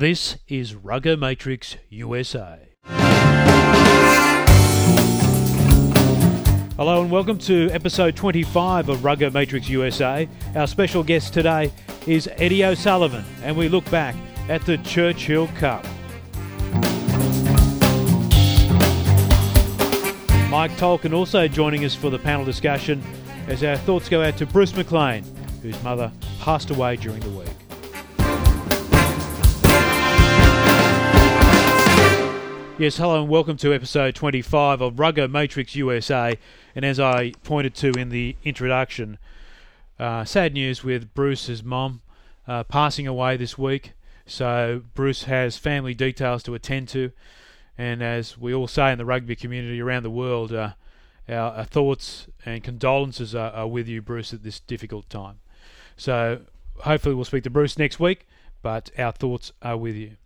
This is Rugger Matrix USA. Hello and welcome to episode 25 of Rugger Matrix USA. Our special guest today is Eddie O'Sullivan, and we look back at the Churchill Cup. Mike Tolkin also joining us for the panel discussion as our thoughts go out to Bruce McLean, whose mother passed away during the week. Yes, hello and welcome to episode 25 of Rugger Matrix USA. And as I pointed to in the introduction, uh, sad news with Bruce's mom uh, passing away this week. So Bruce has family details to attend to. And as we all say in the rugby community around the world, uh, our, our, thoughts and condolences are, are with you, Bruce, at this difficult time. So hopefully we'll speak to Bruce next week, but our thoughts are with you.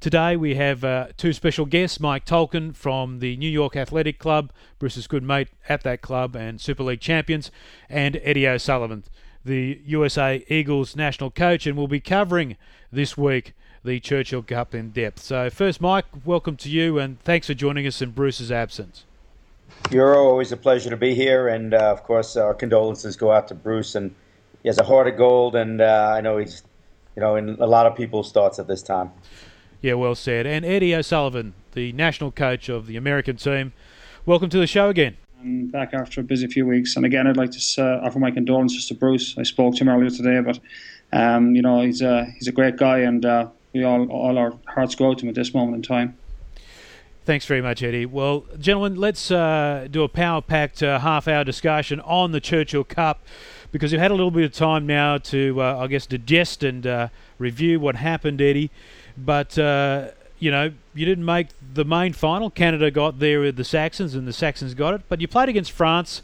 Today we have uh, two special guests Mike Tolkin from the New York Athletic Club, Bruce's good mate at that club and Super League champions, and Eddie O'Sullivan, the USA Eagles national coach, and we'll be covering this week the Churchill Cup in depth. So, first, Mike, welcome to you and thanks for joining us in Bruce's absence. You're always a pleasure to be here, and uh, of course, our condolences go out to Bruce. And he has a heart of gold, and uh, I know he's, you know, in a lot of people's thoughts at this time. Yeah, well said. And Eddie O'Sullivan, the national coach of the American team, welcome to the show again. I'm back after a busy few weeks, and again, I'd like to uh, offer my condolences to Bruce. I spoke to him earlier today, but um, you know he's a he's a great guy, and uh, we all all our hearts go out to him at this moment in time. Thanks very much, Eddie. Well, gentlemen, let's uh, do a power packed uh, half hour discussion on the Churchill Cup because you've had a little bit of time now to, uh, I guess, digest and uh, review what happened, Eddie. But uh, you know, you didn't make the main final. Canada got there with the Saxons, and the Saxons got it. But you played against France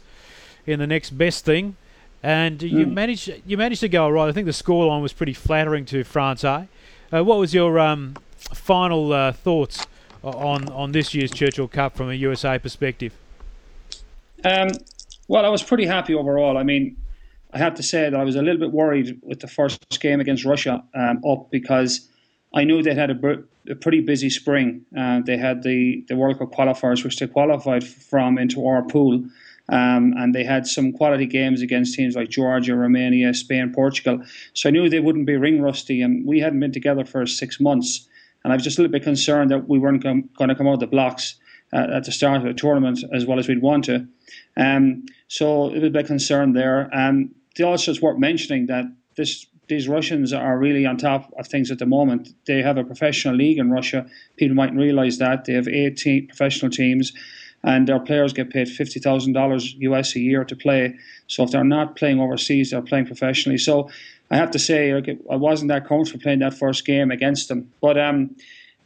in the next best thing, and mm. you managed you managed to go all right. I think the scoreline was pretty flattering to France. Eh? Uh, what was your um, final uh, thoughts on on this year's Churchill Cup from a USA perspective? Um, well, I was pretty happy overall. I mean, I have to say that I was a little bit worried with the first game against Russia um, up because I knew they had a, a pretty busy spring. Uh, they had the, the World Cup qualifiers, which they qualified from into our pool. Um, and they had some quality games against teams like Georgia, Romania, Spain, Portugal. So I knew they wouldn't be ring rusty. And we hadn't been together for six months. And I was just a little bit concerned that we weren't going to come out of the blocks uh, at the start of the tournament as well as we'd want to. Um, so it was a bit concerned there. Um, also, it's worth mentioning that this these Russians are really on top of things at the moment. They have a professional league in Russia. People mightn't realize that. They have 18 professional teams and their players get paid $50,000 US a year to play. So if they're not playing overseas, they're playing professionally. So I have to say, I wasn't that comfortable playing that first game against them. But um,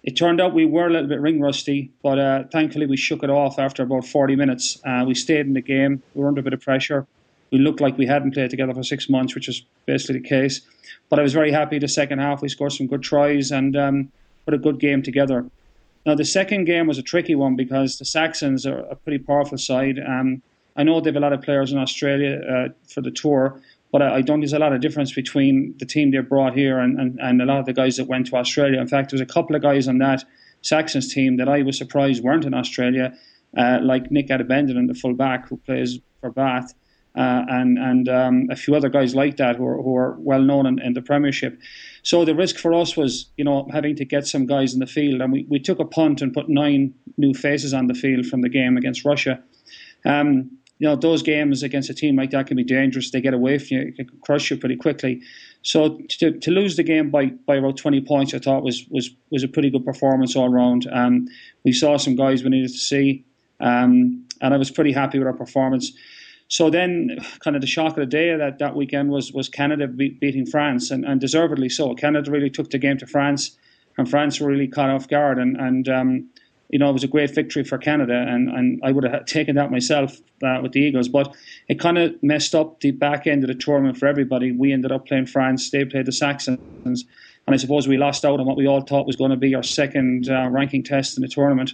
it turned out we were a little bit ring rusty, but uh, thankfully we shook it off after about 40 minutes. Uh, we stayed in the game. We were under a bit of pressure we looked like we hadn't played together for six months, which is basically the case. But I was very happy the second half. We scored some good tries and um, put a good game together. Now, the second game was a tricky one because the Saxons are a pretty powerful side. Um, I know they have a lot of players in Australia uh, for the tour, but I, I, don't there's a lot of difference between the team they brought here and, and, and a lot of the guys that went to Australia. In fact, there was a couple of guys on that Saxons team that I was surprised weren't in Australia, uh, like Nick Abendanon, the full back who plays for Bath uh, and and um, a few other guys like that who are, who are well known in, in, the Premiership. So the risk for us was, you know, having to get some guys in the field, and we, we took a punt and put nine new faces on the field from the game against Russia. Um, you know, those games against a team like that can be dangerous. They get away from you, it can crush you pretty quickly. So to, to lose the game by, by about 20 points, I thought was was was a pretty good performance all round. Um, we saw some guys we needed to see, um, and I was pretty happy with our performance. So then, kind of the shock of the day that, that weekend was was Canada be- beating France, and, and deservedly so. Canada really took the game to France, and France were really caught off guard. And, and um, you know, it was a great victory for Canada, and, and I would have taken that myself uh, with the Eagles. But it kind of messed up the back end of the tournament for everybody. We ended up playing France, they played the Saxons, and I suppose we lost out on what we all thought was going to be our second uh, ranking test in the tournament.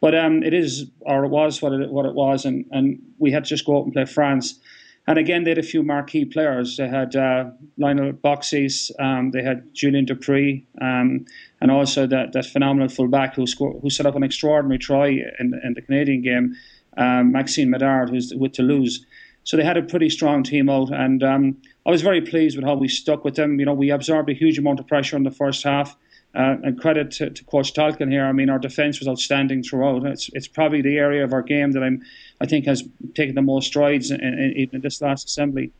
But um, it is, or it was what it, what it was, and, and we had to just go out and play France. And again, they had a few marquee players. They had uh, Lionel Beauxis, um, they had Julien Dupuy, um, and also that, that phenomenal fullback who scored, who set up an extraordinary try in, in the Canadian game, um, Maxime Medard, who's with Toulouse. So they had a pretty strong team out, and um, I was very pleased with how we stuck with them. You know, we absorbed a huge amount of pressure in the first half. Uh, and credit to, to, Coach Tolkin here. I mean, our defence was outstanding throughout. It's it's probably the area of our game that I'm I think has taken the most strides in, in, in this last assembly.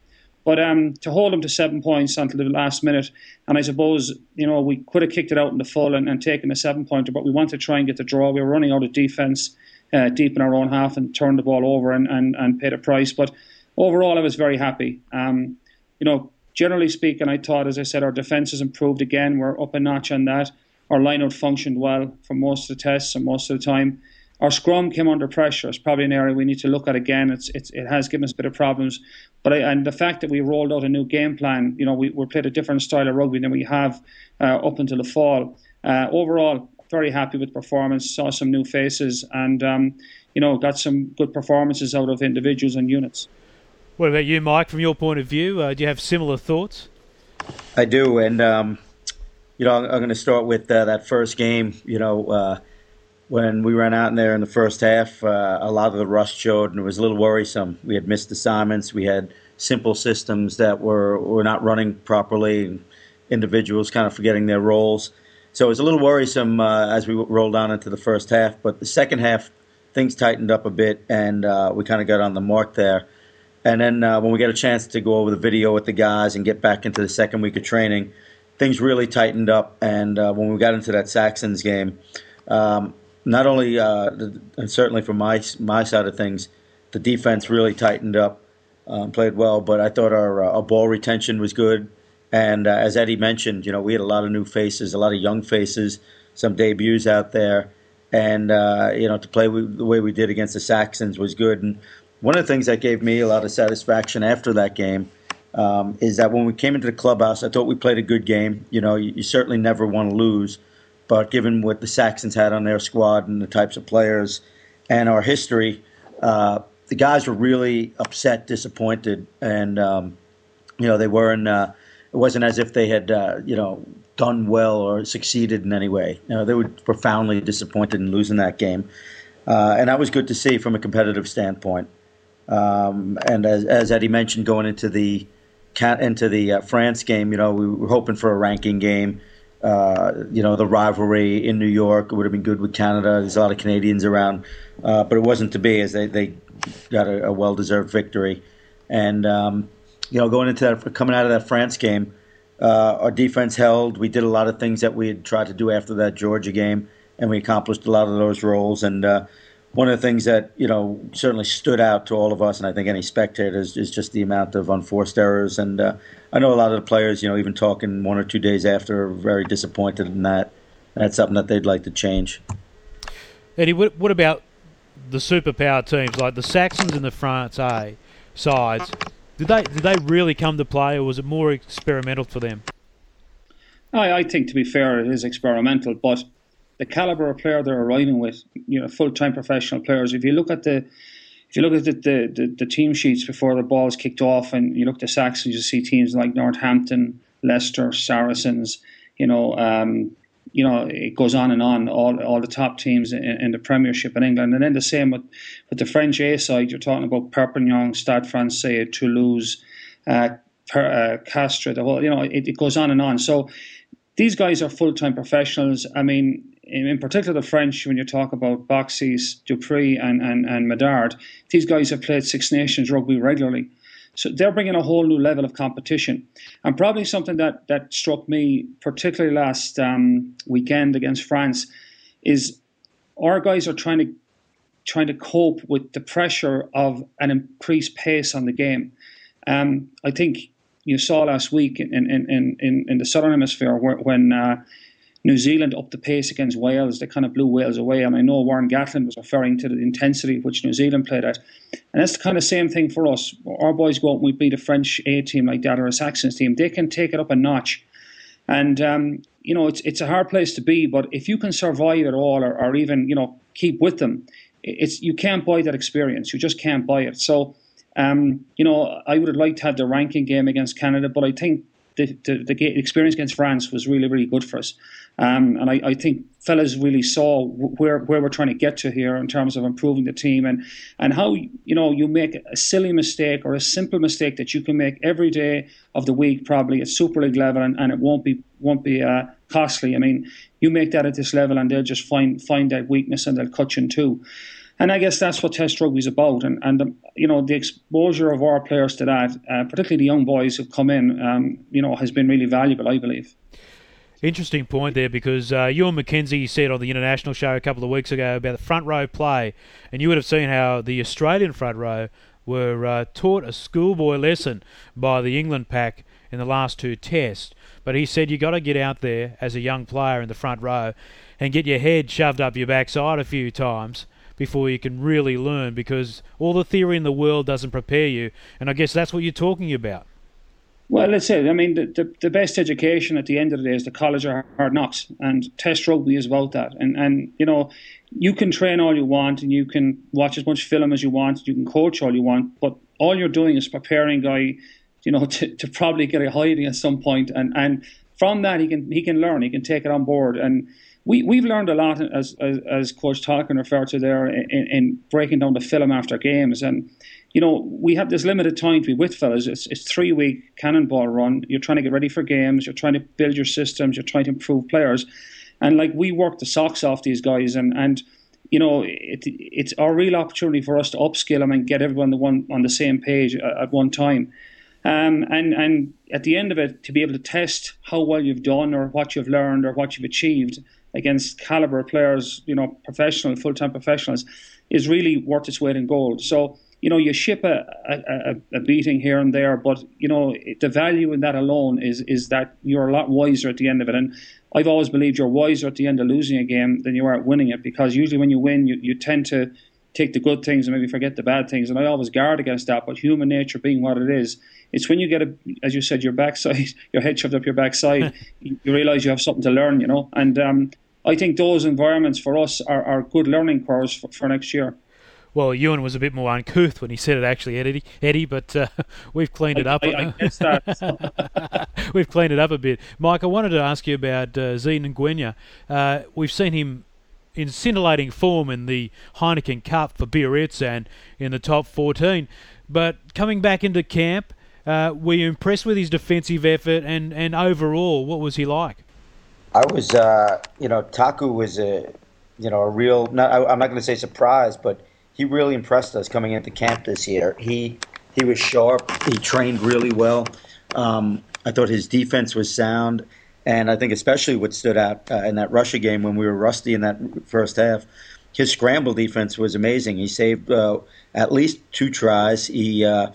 But um, to hold them to seven points until the last minute, and I suppose you know we could have kicked it out in the full and, and taken a seven pointer, but we wanted to try and get the draw. We were running out of defence uh, deep in our own half and turned the ball over and, and, and paid a price. But overall, I was very happy. Um, you know, generally speaking, I thought, as I said, our defence has improved again. We're up a notch on that. Our lineout functioned well for most of the tests and most of the time. Our scrum came under pressure. It's probably an area we need to look at again. It's, it's it has given us a bit of problems, but I, and the fact that we rolled out a new game plan, you know, we, we played a different style of rugby than we have uh, up until the fall. Uh, overall, very happy with performance. Saw some new faces, and um, you know, got some good performances out of individuals and units. What about you, Mike? From your point of view, uh, do you have similar thoughts? I do, and um, you know, I'm, I'm going to start with uh, that first game. You know, uh, when we ran out in there in the first half, uh, a lot of the rust showed, and it was a little worrisome. We had missed assignments. We had simple systems that were were not running properly. Individuals kind of forgetting their roles. So it was a little worrisome uh, as we rolled on into the first half. But the second half, things tightened up a bit, and uh, we kind of got on the mark there. And then uh, when we got a chance to go over the video with the guys and get back into the second week of training, things really tightened up. And uh, when we got into that Saxons game, um, not only uh, and certainly from my my side of things, the defense really tightened up, um, played well. But I thought our, uh, our ball retention was good. And uh, as Eddie mentioned, you know, we had a lot of new faces, a lot of young faces, some debuts out there. And, uh, you know, to play the way we did against the Saxons was good. And one of the things that gave me a lot of satisfaction after that game um, is that when we came into the clubhouse, I thought we played a good game. You know, you, you, certainly never want to lose, but given what the Saxons had on their squad and the types of players and our history, uh, the guys were really upset, disappointed, and um, you know they weren't. Uh, it wasn't as if they had uh, you know done well or succeeded in any way. You know, they were profoundly disappointed in losing that game, uh, and that was good to see from a competitive standpoint. Um, and as, as, Eddie mentioned, going into the into the uh, France game, you know, we were hoping for a ranking game. Uh, you know, the rivalry in New York would have been good with Canada. There's a lot of Canadians around, uh, but it wasn't to be as they, they got a, a well deserved victory. And um, you know, going into that, coming out of that France game, uh, our defense held. We did a lot of things that we had tried to do after that Georgia game, and we accomplished a lot of those roles. And uh, one of the things that you know certainly stood out to all of us, and I think any spectators, is just the amount of unforced errors. And uh, I know a lot of the players, you know, even talking one or two days after, are very disappointed in that. That's something that they'd like to change. Eddie, what, what about the superpower teams like the Saxons and the France A sides? Did they did they really come to play, or was it more experimental for them? I, I think, to be fair, it is experimental, but the caliber of player they're arriving with, you know, full time professional players. If you look at the if you look at the, the, the, the, team sheets before the ball is kicked off, and you look at the Saxons, you see teams like Northampton, Leicester, Saracens, you know, um, you know, it goes on and on. All all the top teams in, in, the Premiership in England, and then the same with, with the French A side. You're talking about Perpignan, Stade Francais, Toulouse, uh, per, uh, Castres. The whole, you know, it, it goes on and on. So these guys are full time professionals. I mean, in, particular the French, when you talk about Beauxis, Dupuy, and, and, and Medard, these guys have played Six Nations rugby regularly. So they're bringing a whole new level of competition. And probably something that, that struck me, particularly last um, weekend against France, is our guys are trying to trying to cope with the pressure of an increased pace on the game. Um, I think you saw last week in in, in, in, the southern hemisphere when uh, New Zealand upped the pace against Wales. They kind of blew Wales away. And I know Warren Gatland was referring to the intensity which New Zealand played at. And that's the kind of same thing for us. Our boys go out and we beat a French A team like that or a Saxons team. They can take it up a notch. And, um, you know, it's, it's a hard place to be, but if you can survive at all or, or even, you know, keep with them, it's you can't buy that experience. You just can't buy it. So Um, you know, I would have liked to have the ranking game against Canada, but I think the, the, the experience against France was really, really good for us. Um, and I, I, think fellas really saw where where we're trying to get to here in terms of improving the team and and how you know you make a silly mistake or a simple mistake that you can make every day of the week probably at Super League level and, and it won't be won't be uh, costly. I mean, you make that at this level and they'll just find find that weakness and they'll cut you in two. And I guess that's what Test rugby is about. And, and um, you know, the exposure of our players to that, uh, particularly the young boys who've come in, um, you know, has been really valuable, I believe. Interesting point there because uh, Ewen McKenzie said on the international show a couple of weeks ago about the front row play, and you would have seen how the Australian front row were uh, taught a schoolboy lesson by the England pack in the last two tests. But he said you got to get out there as a young player in the front row and get your head shoved up your backside a few times before you can really learn because all the theory in the world doesn't prepare you. And I guess that's what you're talking about. Well, that's it. I mean, the, the, the, best education at the end of the day is the college of hard knocks, and Test rugby is about that. And and you know, you can train all you want, and you can watch as much film as you want, you can coach all you want, but all you're doing is preparing guy, you know, to, to probably get a hiding at some point, and and from that he can he can learn, he can take it on board, and we, we've learned a lot, as, as, as Coach Tolkin referred to there, in, in, breaking down the film after games. And, you know, we have this limited time to be with fellas. It's, it's three week cannonball run. You're trying to get ready for games. You're trying to build your systems. You're trying to improve players. And, like, we work the socks off these guys. And, and you know, it, it's our real opportunity for us to upskill them and get everyone the one on the same page at, at one time. Um, and and at the end of it, to be able to test how well you've done or what you've learned or what you've achieved against caliber players, you know, professional, full time professionals, is really worth its weight in gold. So, you know, you ship a, a, a, beating here and there, but, you know, the value in that alone is, is that you're a lot wiser at the end of it. And I've always believed you're wiser at the end of losing a game than you are at winning it because usually when you win, you, you tend to take the good things and maybe forget the bad things. And I always guard against that. But human nature being what it is, it's when you get a, as you said, your backside, your head shoved up your backside, you realize you have something to learn, you know. And um, I think those environments for us are, are good learning curves for, for next year. Well, Ewen was a bit more uncouth when he said it, actually, Eddie. Eddie, but uh, we've cleaned it up. I, I we've cleaned it up a bit. Mike, I wanted to ask you about uh, Zine Ngwenya. Uh, we've seen him in scintillating form in the Heineken Cup for Biarritz and in the top 14. But coming back into camp, uh, were you impressed with his defensive effort and, and overall, what was he like? I was, uh, you know, Taku was a, you know, a real. Not, I, am not going to say surprise, but he really impressed us coming into camp this year. He he was sharp. He trained really well. Um, I thought his defense was sound, and I think especially what stood out uh, in that Russia game when we were rusty in that first half, his scramble defense was amazing. He saved uh, at least two tries. He uh,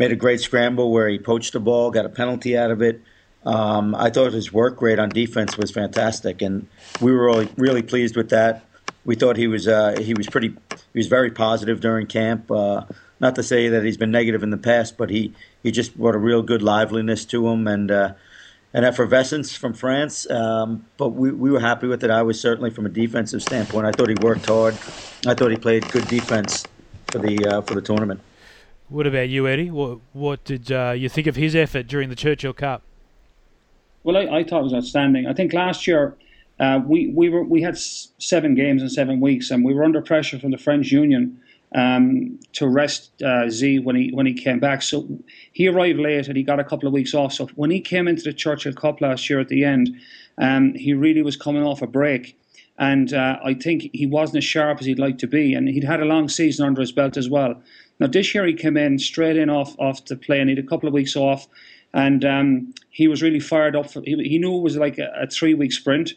made a great scramble where he poached the ball, got a penalty out of it. Um, I thought his work rate on defense was fantastic, and we were really, really pleased with that. We thought he was uh, he was pretty he was very positive during camp. Uh, not to say that he's been negative in the past, but he, he just brought a real good liveliness to him and uh, an effervescence from France. Um, but we, we were happy with it. I was certainly from a defensive standpoint. I thought he worked hard. I thought he played good defense for the uh, for the tournament. What about you, Eddie? What what did uh, you think of his effort during the Churchill Cup? Well, I, I thought it was outstanding. I think last year uh, we we were we had seven games in seven weeks, and we were under pressure from the French Union um, to rest uh, Z when he when he came back. So he arrived late, and he got a couple of weeks off. So when he came into the Churchill Cup last year at the end, um, he really was coming off a break. And uh, I think he wasn't as sharp as he'd like to be, and he'd had a long season under his belt as well. Now this year he came in straight in off off the play, and he had a couple of weeks off and um, he was really fired up. For, he, he knew it was like a, a three week sprint,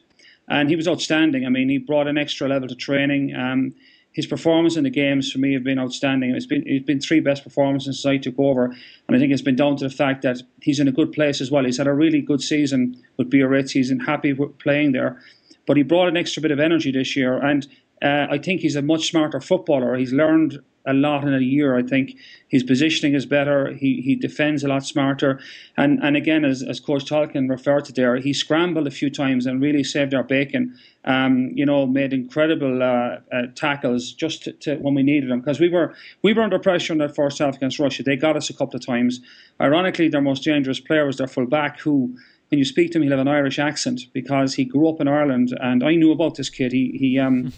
and he was outstanding. I mean, he brought an extra level to training. Um, his performance in the games for me have been outstanding. It's been it's been three best performances since I took over, and I think it's been down to the fact that he's in a good place as well. He's had a really good season with Biarritz. He's happy playing there, but he brought an extra bit of energy this year, and uh, I think he's a much smarter footballer. He's learned a lot in a year. I think his positioning is better. He he defends a lot smarter. And and again, as, as Coach Tolkin referred to there, he scrambled a few times and really saved our bacon. Um, you know, made incredible uh, uh, tackles just to, to, when we needed them because we were we were under pressure in that first half against Russia. They got us a couple of times. Ironically, their most dangerous player was their fullback who when you speak to him, he'll have an Irish accent because he grew up in Ireland, and I knew about this kid. He he um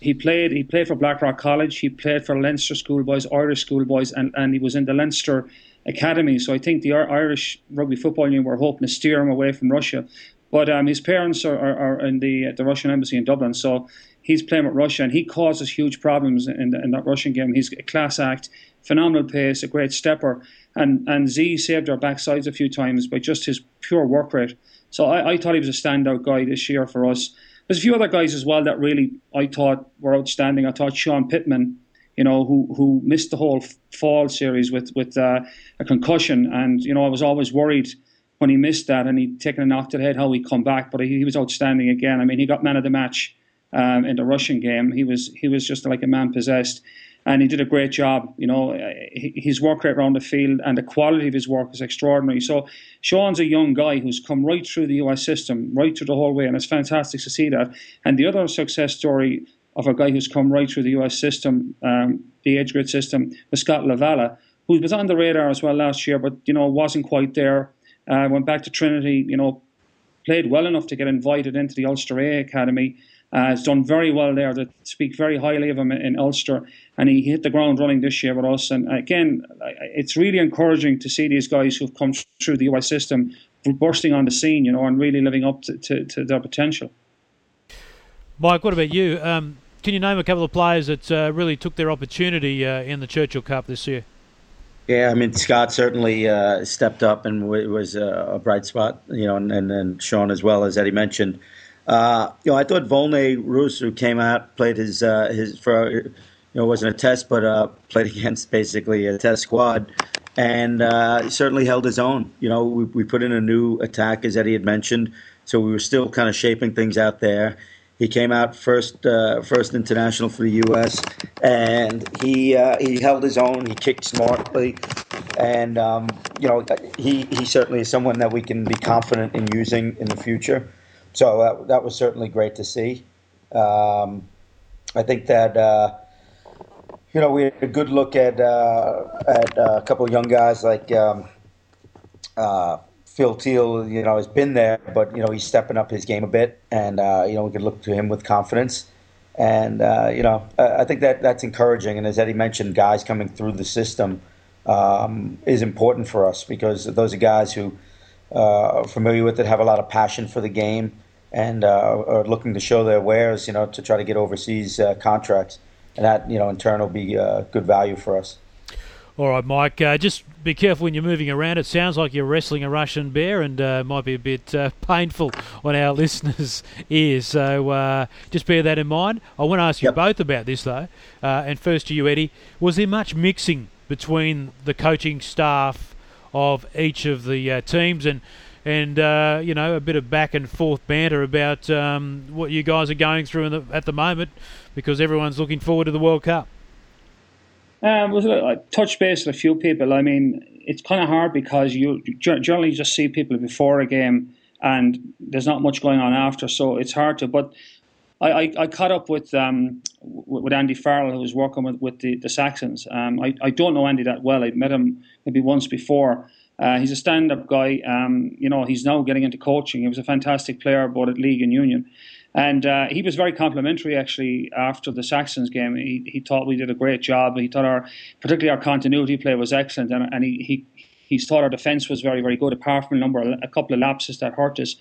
he played he played for Blackrock College. He played for Leinster schoolboys, Irish schoolboys, and, and he was in the Leinster academy. So I think the Irish rugby football union were hoping to steer him away from Russia. But um, his parents are, are, are, in the the Russian embassy in Dublin, so he's playing with Russia, and he causes huge problems in, in that Russian game. He's a class act, phenomenal pace, a great stepper, and and Z saved our backsides a few times by just his pure work rate. So I, I thought he was a standout guy this year for us. There's a few other guys as well that really I thought were outstanding. I thought Sean Pittman, you know, who who missed the whole fall series with with uh, a concussion, and you know I was always worried when he missed that and he'd taken a knock to the head how he'd come back, but he, he was outstanding again. I mean, he got man of the match um, in the Russian game. He was he was just like a man possessed and he did a great job. You know, his work rate around the field and the quality of his work is extraordinary. So Sean's a young guy who's come right through the US system, right through the whole way, and it's fantastic to see that. And the other success story of a guy who's come right through the US system, um, the age grade system, was Scott LaValla, who was on the radar as well last year, but you know wasn't quite there. Uh, went back to Trinity, you know, played well enough to get invited into the Ulster A Academy. Uh, has done very well there. To speak very highly of him in Ulster, and he hit the ground running this year with us. And again, it's really encouraging to see these guys who've come through the US system bursting on the scene, you know, and really living up to, to, to their potential. Mike, what about you? Um, can you name a couple of players that uh, really took their opportunity uh, in the Churchill Cup this year? Yeah, I mean Scott certainly uh, stepped up and w- was a bright spot, you know, and, and, and Sean as well as Eddie mentioned. Uh, you know, I thought Volney Rouse, who came out, played his uh, his for you know it wasn't a test, but uh, played against basically a test squad, and uh, certainly held his own. You know, we, we put in a new attack, as Eddie had mentioned, so we were still kind of shaping things out there. He came out first uh, first international for the U.S. and he uh, he held his own. He kicked smartly, and um, you know he he certainly is someone that we can be confident in using in the future. So that, that was certainly great to see. Um, I think that uh, you know we had a good look at uh, at uh, a couple of young guys like um, uh, Phil Teal. You know has been there, but you know he's stepping up his game a bit, and uh, you know we could look to him with confidence. And uh, you know I think that that's encouraging. And as Eddie mentioned, guys coming through the system um, is important for us because those are guys who are familiar with it, have a lot of passion for the game and uh, are looking to show their wares, you know, to try to get overseas uh, contracts, and that, you know, in turn will be uh, good value for us. All right, Mike. Uh, just be careful when you're moving around. It sounds like you're wrestling a Russian bear, and uh, might be a bit uh, painful on our listeners' ears. So uh, just bear that in mind. I want to ask you yep. both about this, though. Uh, and first to you, Eddie. Was there much mixing between the coaching staff of each of the uh, teams, and and uh, you know a bit of back and forth banter about um, what you guys are going through the, at the moment because everyone's looking forward to the World Cup. Um, was I touched base with a few people. I mean, it's kind of hard because you generally just see people before a game, and there's not much going on after, so it's hard to. But I, I, I caught up with um, with Andy Farrell, who was working with, with the, the Saxons. Um, I, I don't know Andy that well. I'd met him maybe once before, uh, he's a stand-up guy. Um, you know, he's now getting into coaching. He was a fantastic player both at league and union, and uh, he was very complimentary actually after the Saxons game. He, he thought we did a great job. He thought our, particularly our continuity play was excellent, and, and he, he he thought our defence was very very good apart from a number a couple of lapses that hurt us.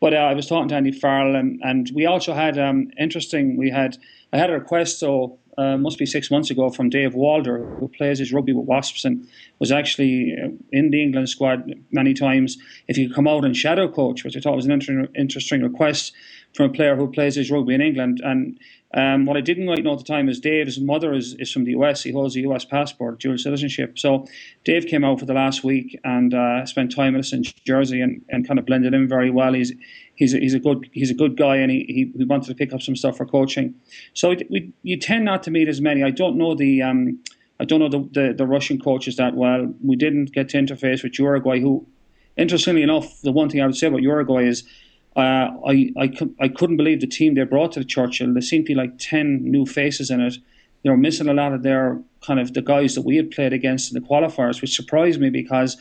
But uh, I was talking to Andy Farrell, and, and we also had um, interesting. We had I had a request so uh, must be six months ago from Dave Walder, who plays his rugby with Wasps and was actually uh, in the England squad many times. If he could come out and shadow coach, which I thought was an inter- interesting request from a player who plays his rugby in England. And um, what I didn't quite know at the time is Dave's mother is, is from the US. He holds a US passport, dual citizenship. So Dave came out for the last week and uh, spent time with us in Jersey and, and kind of blended in very well. He's he's a, he's a good he's a good guy, and he, he, wanted to pick up some stuff for coaching. So we, you tend not to meet as many. I don't know the um, I don't know the, the, the Russian coaches that well. We didn't get to interface with Uruguay, who, interestingly enough, the one thing I would say about Uruguay is. Uh, I, I, I couldn't believe the team they brought to the Churchill. There seemed to be like 10 new faces in it. They were missing a lot of their kind of the guys that we had played against in the qualifiers, which surprised me because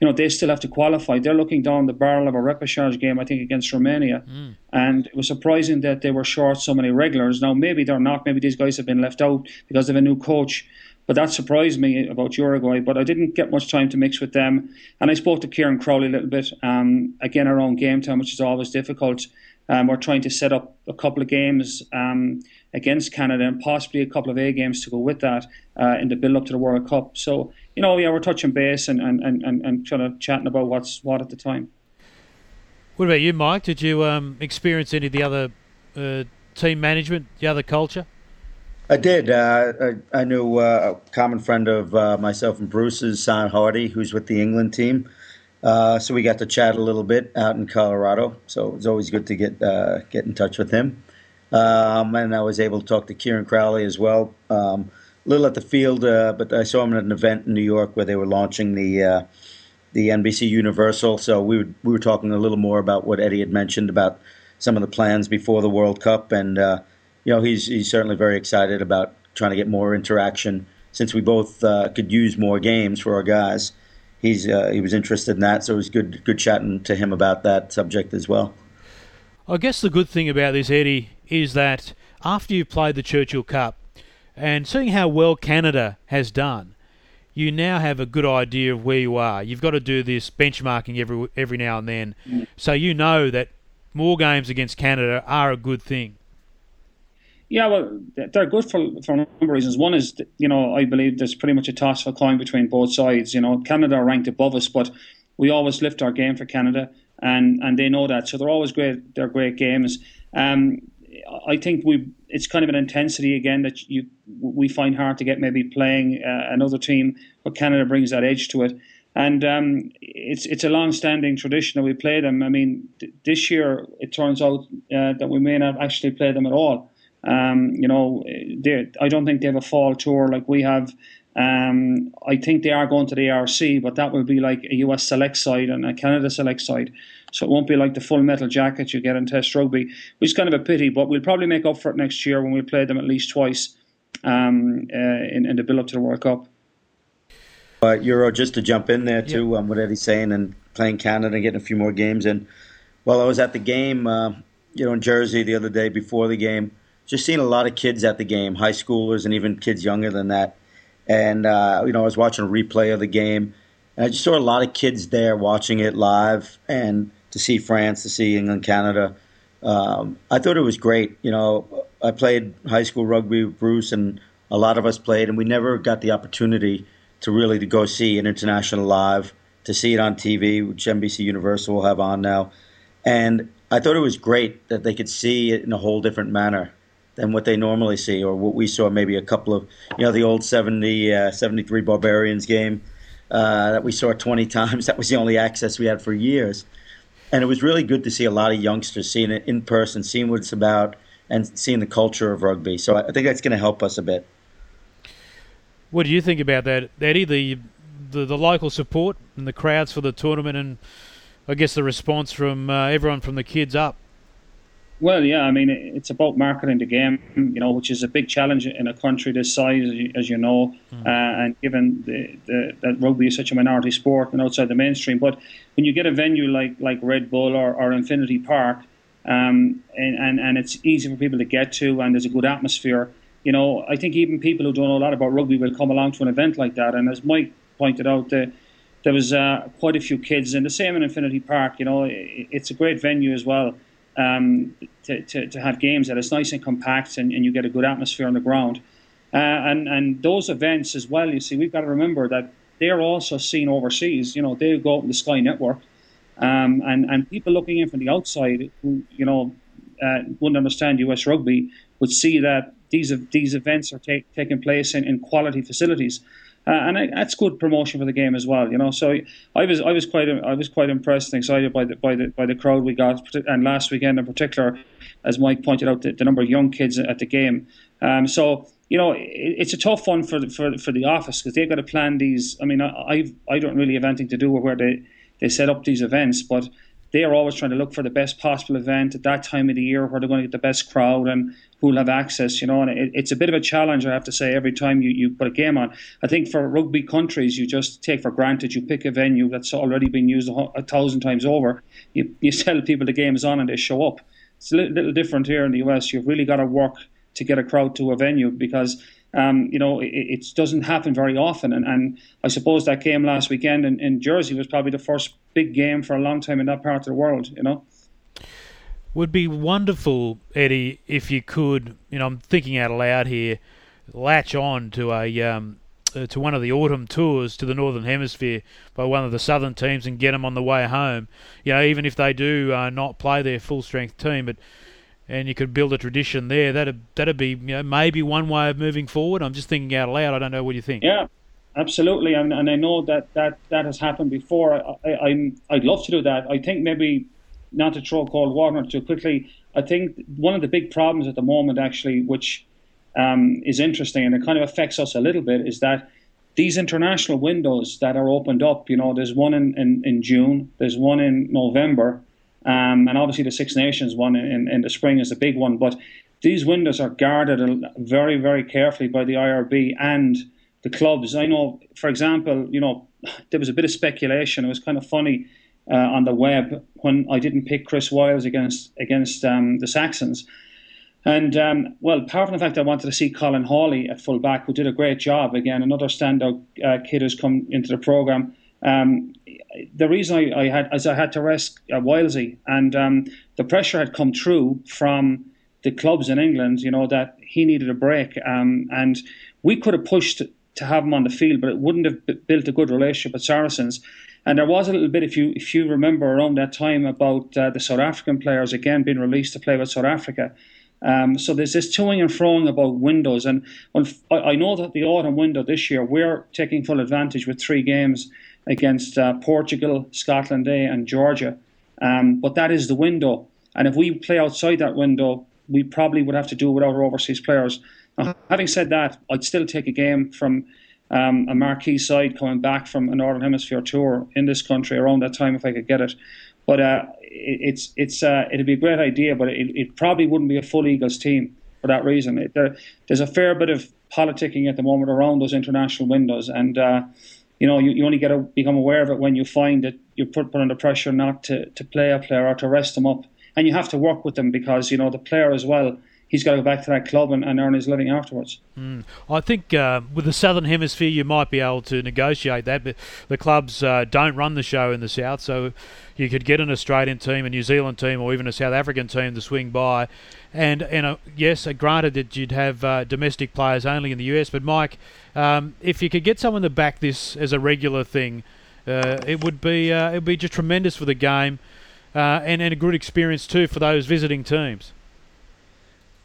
you know, they still have to qualify. They're looking down the barrel of a repechage game, I think, against Romania. Mm. And it was surprising that they were short so many regulars. Now, maybe they're not. Maybe these guys have been left out because of a new coach. But that surprised me about Uruguay. But I didn't get much time to mix with them. And I spoke to Kieran Crowley a little bit, um, again, around game time, which is always difficult. Um, we're trying to set up a couple of games um, against Canada and possibly a couple of A games to go with that uh, in the build up to the World Cup. So, you know, yeah, we're touching base and, and, and, and kind of chatting about what's what at the time. What about you, Mike? Did you um, experience any of the other uh, team management, the other culture? I did. Uh, I, I, knew uh, a common friend of uh, myself and Bruce's, Sam Hardy, who's with the England team. Uh, so we got to chat a little bit out in Colorado. So it was always good to get get in touch with him. Um, and I was able to talk to Kieran Crowley as well. Um, a little at the field, uh, but I saw him at an event in New York where they were launching the uh, the NBC Universal. So we were, we were talking a little more about what Eddie had mentioned about some of the plans before the World Cup, and uh, you know he's he's certainly very excited about trying to get more interaction since we both uh, could use more games for our guys. He's uh, he was interested in that, so it was good good chatting to him about that subject as well. I guess the good thing about this, Eddie, is that after you've played the Churchill Cup and seeing how well Canada has done, you now have a good idea of where you are. You've got to do this benchmarking every every now and then, so you know that more games against Canada are a good thing. Yeah, well, they're good for, for a number of reasons. One is, you know, I believe there's pretty much a toss for coin between both sides. You know, Canada are ranked above us, but we always lift our game for Canada, and, and they know that. So they're always great. They're great games. Um, I think we it's kind of an intensity again that you we find hard to get maybe playing uh, another team, but Canada brings that edge to it. And um, it's it's a long-standing tradition that we play them. I mean, th- this year it turns out uh, that we may not actually play them at all. Um, you know, I don't think they have a fall tour like we have. Um, I think they are going to the ARC, but that will be like a US select side and a Canada select side. So it won't be like the full metal jacket you get in Test rugby, which is kind of a pity. But we'll probably make up for it next year when we play them at least twice um, uh, in, in, the build up to the World Cup. Uh, Euro, just to jump in there too, yeah. um, what Eddie's saying, and playing Canada and getting a few more games in. While I was at the game, uh, you know, in Jersey the other day before the game, just seeing a lot of kids at the game, high schoolers and even kids younger than that. And uh, you know, I was watching a replay of the game, and I just saw a lot of kids there watching it live, and to see France, to see England, Canada. Um, I thought it was great. You know, I played high school rugby with Bruce, and a lot of us played, and we never got the opportunity to really to go see an international live, to see it on TV, which NBC Universal will have on now. And I thought it was great that they could see it in a whole different manner than what they normally see, or what we saw maybe a couple of, you know, the old 70, uh, 73 Barbarians game uh, that we saw 20 times. That was the only access we had for years and it was really good to see a lot of youngsters seeing it in person, seeing what it's about, and seeing the culture of rugby. So I think that's going to help us a bit. What do you think about that, Eddie? The, the the local support and the crowds for the tournament, and I guess the response from uh, everyone from the kids up. Well, yeah, I mean, it's about marketing the game, you know, which is a big challenge in a country this size, as you know, mm. uh, and given the, the, that rugby is such a minority sport and outside the mainstream. But when you get a venue like, like Red Bull or, or Infinity Park, um, and, and, and it's easy for people to get to, and there's a good atmosphere, you know, I think even people who don't know a lot about rugby will come along to an event like that. And as Mike pointed out, the, there was uh, quite a few kids, and the same in Infinity Park, you know, it, it's a great venue as well um, to, to, to, have games that is nice and compact and, and you get a good atmosphere on the ground. Uh, and, and those events as well, you see, we've got to remember that they're also seen overseas. You know, they go out in the Sky Network. Um, and, and people looking in from the outside who, you know, uh, wouldn't understand US rugby would see that these these events are take, taking place in, in quality facilities. Uh, and that's good promotion for the game as well. You know, so I was I was quite I was quite impressed and excited by the by the by the crowd we got, and last weekend in particular, as Mike pointed out, the, the number of young kids at the game. Um, so you know, it, it's a tough one for the, for for the office because they've got to plan these. I mean, I I've, I don't really have anything to do with where they they set up these events, but they are always trying to look for the best possible event at that time of the year where they're going to get the best crowd and who'll have access, you know. And it, it's a bit of a challenge, I have to say, every time you, you put a game on. I think for rugby countries, you just take for granted, you pick a venue that's already been used a, a thousand times over, you, you tell people the game is on and they show up. It's a little, little different here in the US. You've really got to work to get a crowd to a venue because um, you know, it, it, doesn't happen very often. And, and I suppose that game last weekend in, in, Jersey was probably the first big game for a long time in that part of the world, you know. Would be wonderful, Eddie, if you could, you know, I'm thinking out loud here, latch on to a. Um, uh, to one of the autumn tours to the northern hemisphere by one of the southern teams and get them on the way home. You know, even if they do uh, not play their full strength team, but and you could build a tradition there. That'd that'd be you know, maybe one way of moving forward. I'm just thinking out loud. I don't know what you think. Yeah, absolutely, and, and I know that, that that has happened before. I, I, I'm I'd love to do that. I think maybe not to throw cold water too quickly. I think one of the big problems at the moment, actually, which um, is interesting and it kind of affects us a little bit, is that these international windows that are opened up. You know, there's one in, in, in June, there's one in November um, and obviously, the Six Nations one in, in the spring is a big one. But these windows are guarded very, very carefully by the IRB and the clubs. I know, for example, you know, there was a bit of speculation. It was kind of funny uh, on the web when I didn't pick Chris Wyles against against um, the Saxons. And um, well, apart from the fact I wanted to see Colin Hawley at full back, who did a great job. Again, another standout uh, kid who's come into the program. Um, the reason I, I, had is I had to rest uh, Wylesy, and um, the pressure had come through from the clubs in England. You know that he needed a break, um, and we could have pushed to have him on the field, but it wouldn't have built a good relationship with Saracens. And there was a little bit, if you if you remember, around that time about uh, the South African players again being released to play with South Africa. Um, so there's this toing and froing about windows, and I know that the autumn window this year we're taking full advantage with three games against uh, Portugal, Scotland A, and Georgia. Um, but that is the window. And if we play outside that window, we probably would have to do it without our overseas players. Now, having said that, I'd still take a game from um, a marquee side coming back from a Northern Hemisphere tour in this country around that time if I could get it. But uh, it, it's it's uh, it'd be a great idea, but it, it, probably wouldn't be a full Eagles team for that reason. It, there, there's a fair bit of politicking at the moment around those international windows, and uh, you know, you, you only get to become aware of it when you find that you're put, put under pressure not to, to play a player or to rest them up. And you have to work with them because, you know, the player as well, he's got to go back to that club and, and earn his living afterwards. Mm. I think uh, with the Southern Hemisphere, you might be able to negotiate that, but the clubs uh, don't run the show in the South, so you could get an Australian team, a New Zealand team, or even a South African team to swing by. And, and uh, yes, uh, granted that you'd have uh, domestic players only in the US, but Mike, um, if you could get someone to back this as a regular thing, uh, it would be it would be just tremendous for the game, and and a good experience too for those visiting teams.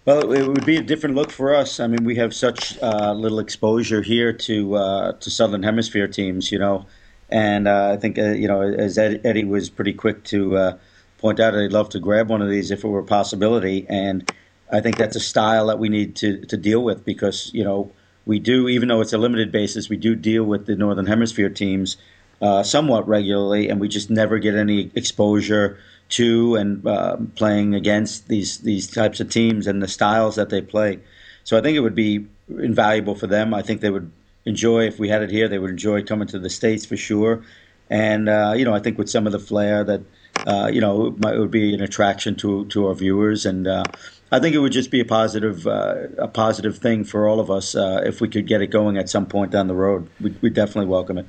Well, it would be a different look for us. I mean, we have such uh, little exposure here to uh, to Southern Hemisphere teams, you know, and uh, I think you know as Eddie was pretty quick to point out, I'd love to grab one of these if it were a possibility, and I think that's a style that we need to to deal with because you know we do, even though it's a limited basis, we do deal with the Northern Hemisphere teams uh, somewhat regularly, and we just never get any exposure to and uh, playing against these these types of teams and the styles that they play. So I think it would be invaluable for them. I think they would enjoy if we had it here. They would enjoy coming to the states for sure. And uh, you know, I think with some of the flair that uh, you know it, would be an attraction to to our viewers and uh, I think it would just be a positive, uh, a positive thing for all of us uh, if we could get it going at some point down the road. We we definitely welcome it.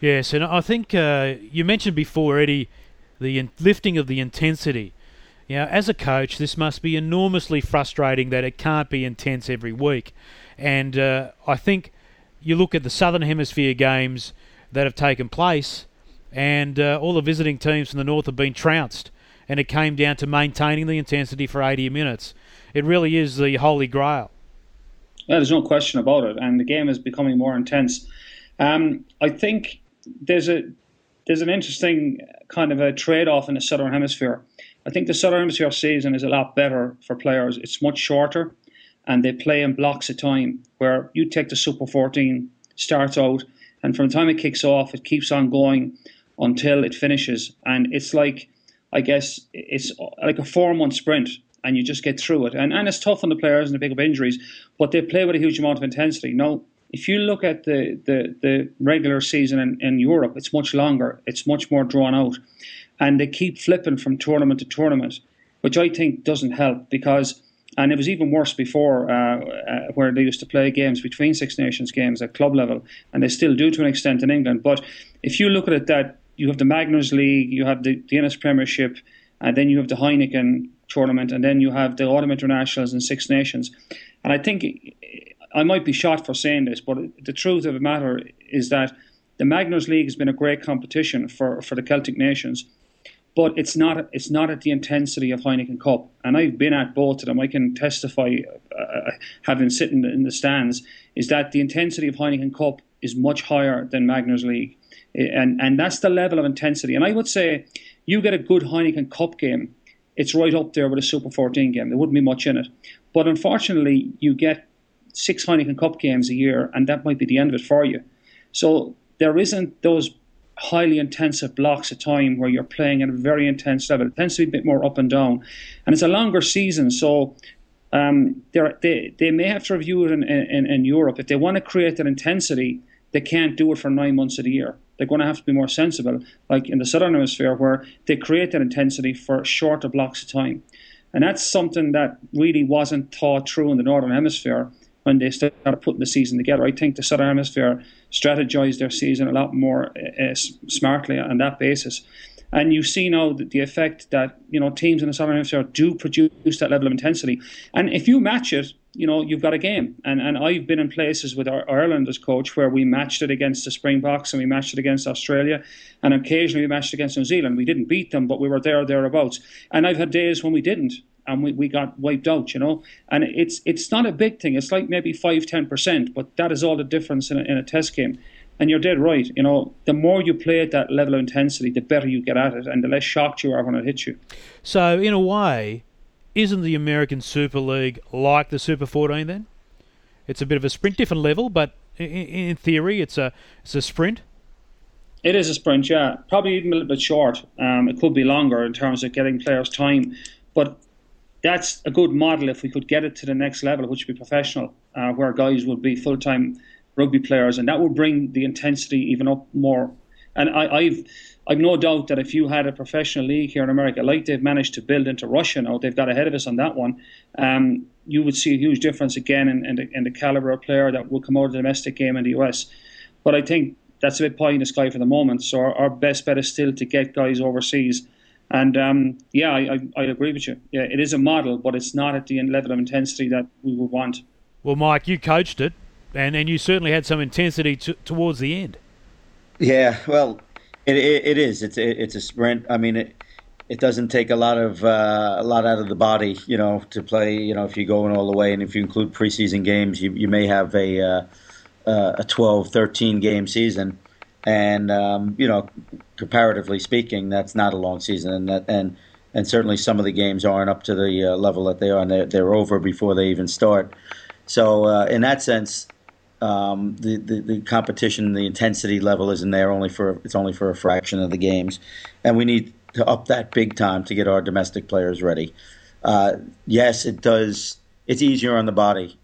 Yes, and I think uh, you mentioned before, Eddie, the in- lifting of the intensity. You know, as a coach, this must be enormously frustrating that it can't be intense every week. And uh, I think you look at the Southern Hemisphere games that have taken place, and uh, all the visiting teams from the north have been trounced and it came down to maintaining the intensity for 80 minutes. It really is the holy grail. Yeah, there's no question about it, and the game is becoming more intense. Um, I think there's a there's an interesting kind of a trade off in the southern hemisphere. I think the southern hemisphere season is a lot better for players. It's much shorter, and they play in blocks of time. Where you take the Super 14 starts out, and from the time it kicks off, it keeps on going until it finishes, and it's like I guess it's like a four month sprint and you just get through it. And, and it's tough on the players and they pick up injuries, but they play with a huge amount of intensity. Now, if you look at the, the, the regular season in, in Europe, it's much longer, it's much more drawn out. And they keep flipping from tournament to tournament, which I think doesn't help because, and it was even worse before, uh, uh, where they used to play games between Six Nations games at club level, and they still do to an extent in England. But if you look at it, that you have the Magners League, you have the, the Guinness Premiership, and then you have the Heineken tournament, and then you have the Autumn Internationals and Six Nations. And I think I might be shot for saying this, but the truth of the matter is that the Magners League has been a great competition for, for the Celtic nations, but it's not it's not at the intensity of Heineken Cup. And I've been at both of them. I can testify, uh, having sitting in the stands, is that the intensity of Heineken Cup is much higher than Magners League, and and that's the level of intensity. And I would say, you get a good Heineken Cup game it's right up there with a Super 14 game. There wouldn't be much in it. But unfortunately, you get six Heineken Cup games a year, and that might be the end of it for you. So there isn't those highly intensive blocks of time where you're playing at a very intense level. It tends to be a bit more up and down. And it's a longer season, so um, they, they may have to review it in, in, in Europe. If they want to create that intensity, they can't do it for nine months of the year. They're going to have to be more sensible, like in the southern hemisphere, where they create that intensity for shorter blocks of time. And that's something that really wasn't thought through in the northern hemisphere when they started putting the season together. I think the southern hemisphere strategized their season a lot more uh, smartly on that basis. And you see now the, the effect that you know teams in the southern hemisphere do produce that level of intensity. And if you match it you know, you've got a game. And and I've been in places with our Ireland as coach where we matched it against the Springboks and we matched it against Australia and occasionally we matched against New Zealand. We didn't beat them, but we were there thereabouts. And I've had days when we didn't and we, we got wiped out, you know. And it's it's not a big thing. It's like maybe five, ten percent, but that is all the difference in a, in a test game. And you're dead right. You know, the more you play at that level of intensity, the better you get at it, and the less shocked you are when it hits you. So, in a way, isn't the American Super League like the Super 14 then? It's a bit of a sprint, different level, but in, in theory, it's a it's a sprint. It is a sprint, yeah. Probably even a little bit short. Um, it could be longer in terms of getting players time, but that's a good model if we could get it to the next level, which would be professional, uh, where guys would be full time rugby players, and that would bring the intensity even up more. And I, I've I've no doubt that if you had a professional league here in America, like they've managed to build into Russia now, they've got ahead of us on that one. Um, you would see a huge difference again in, in, the, in the caliber of player that will come out of the domestic game in the US. But I think that's a bit pie in the sky for the moment. So our, our best bet is still to get guys overseas. And um, yeah, I, I, I, agree with you. Yeah, it is a model, but it's not at the level of intensity that we would want. Well, Mike, you coached it, and, and you certainly had some intensity t- towards the end. Yeah, well, it, it, it is. It's it, it's a sprint. I mean, it it doesn't take a lot of uh, a lot out of the body, you know, to play. You know, if you're going all the way, and if you include preseason games, you you may have a uh, uh a 12, 13 game season, and um, you know, comparatively speaking, that's not a long season, and that and and certainly some of the games aren't up to the uh, level that they are, and they're, they're over before they even start. So uh, in that sense, um, the, the, the competition, the intensity level isn't there only for it's only for a fraction of the games, and we need to up that big time to get our domestic players ready. Uh, yes, it does. It's easier on the body.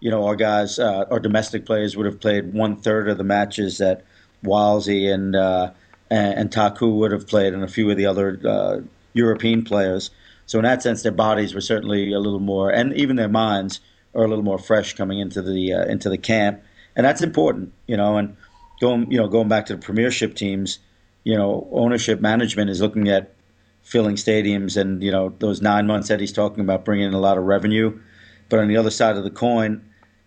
You know, our guys, uh, our domestic players would have played one third of the matches that Walsey and, uh, and, and Taku would have played, and a few of the other uh, European players. So in that sense, their bodies were certainly a little more, and even their minds are a little more fresh coming into the uh, into the camp, and that's important, you know. And going you know going back to the Premiership teams, you know, ownership management is looking at filling stadiums and you know those nine months that he's talking about bringing in a lot of revenue, but on the other side of the coin,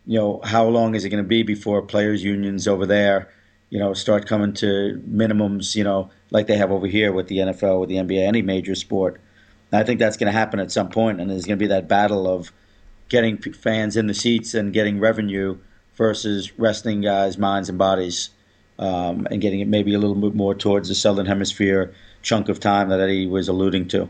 you know, how long is it going to be before players' unions over there, you know, start coming to minimums, you know, like they have over here with the NFL, with the NBA, any major sport. And I think that's going to happen at some point, and there's going to be that battle of getting fans in the seats and getting revenue versus resting guys' minds and bodies, um, and getting it maybe a little bit more towards the southern hemisphere chunk of time that Eddie was alluding to.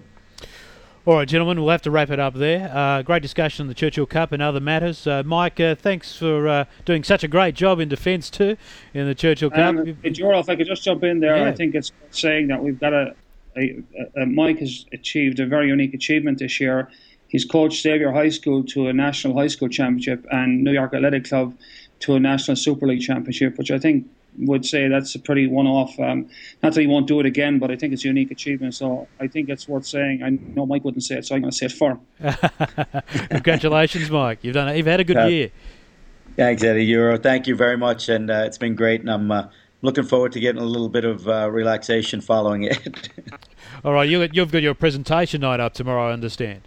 All right, gentlemen, we'll have to wrap it up there. Uh, great discussion on the Churchill Cup and other matters. Uh, Mike, uh, thanks for uh, doing such a great job in defence too in the Churchill Cup. Um, if I could just jump in there, yeah. I think it's saying that we've got a, a, a, Mike has achieved a very unique achievement this year. He's coached Xavier High School to a national high school championship and New York Athletic Club to a national Super League championship, which I think would say that's a pretty one-off. Um, not that he won't do it again, but I think it's a unique achievement. So I think it's worth saying. I know Mike wouldn't say it, so I'm going to say it for him. Congratulations, Mike! You've done. It. You've had a good uh, year. Thanks, Eddie Euro. Thank you very much, and uh, it's been great. And I'm uh, looking forward to getting a little bit of uh, relaxation following it. All right, you, you've got your presentation night up tomorrow. I understand.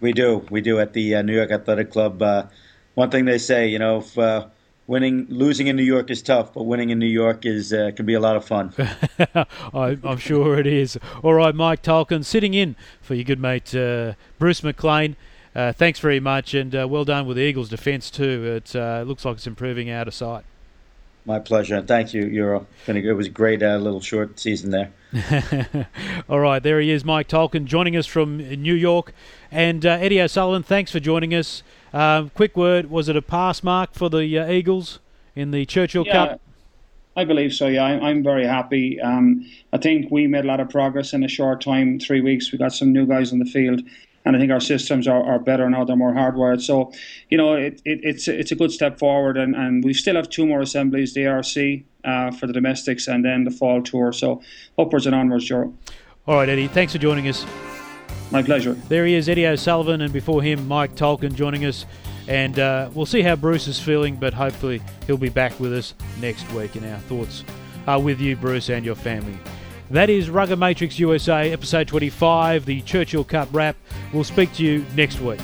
We do. We do at the uh, New York Athletic Club. Uh, one thing they say, you know, if winning losing in New York is tough, but winning in New York is uh, can be a lot of fun. I, am sure it is. All right, Mike Tolkin, sitting in for your good mate uh, Bruce McLean. Uh, thanks very much, and uh, well done with the Eagles' defence too. It uh, looks like it's improving out of sight. My pleasure, thank you, Euro. It was a great uh, little short season there. All right, there he is, Mike Tolkin, joining us from New York, and Eddie O'Sullivan. Thanks for joining us. Um, quick word: Was it a pass mark for the uh, Eagles in the Churchill yeah, Cup? I believe so. Yeah, I'm, I'm very happy. Um, I think we made a lot of progress in a short time, three weeks. We got some new guys in the field, and I think our systems are, are better now. They're more hardwired. So, you know, it, it, it's it's a good step forward, and, and we still have two more assemblies: the ARC uh, for the domestics, and then the fall tour. So, upwards and onwards, Joe. All right, Eddie. Thanks for joining us. My pleasure. There he is, Eddie O'Sullivan, and before him, Mike Tolkin joining us. And uh, we'll see how Bruce is feeling, but hopefully he'll be back with us next week. And our thoughts are with you, Bruce, and your family. That is Rugger Matrix USA, episode 25, the Churchill Cup wrap. We'll speak to you next week.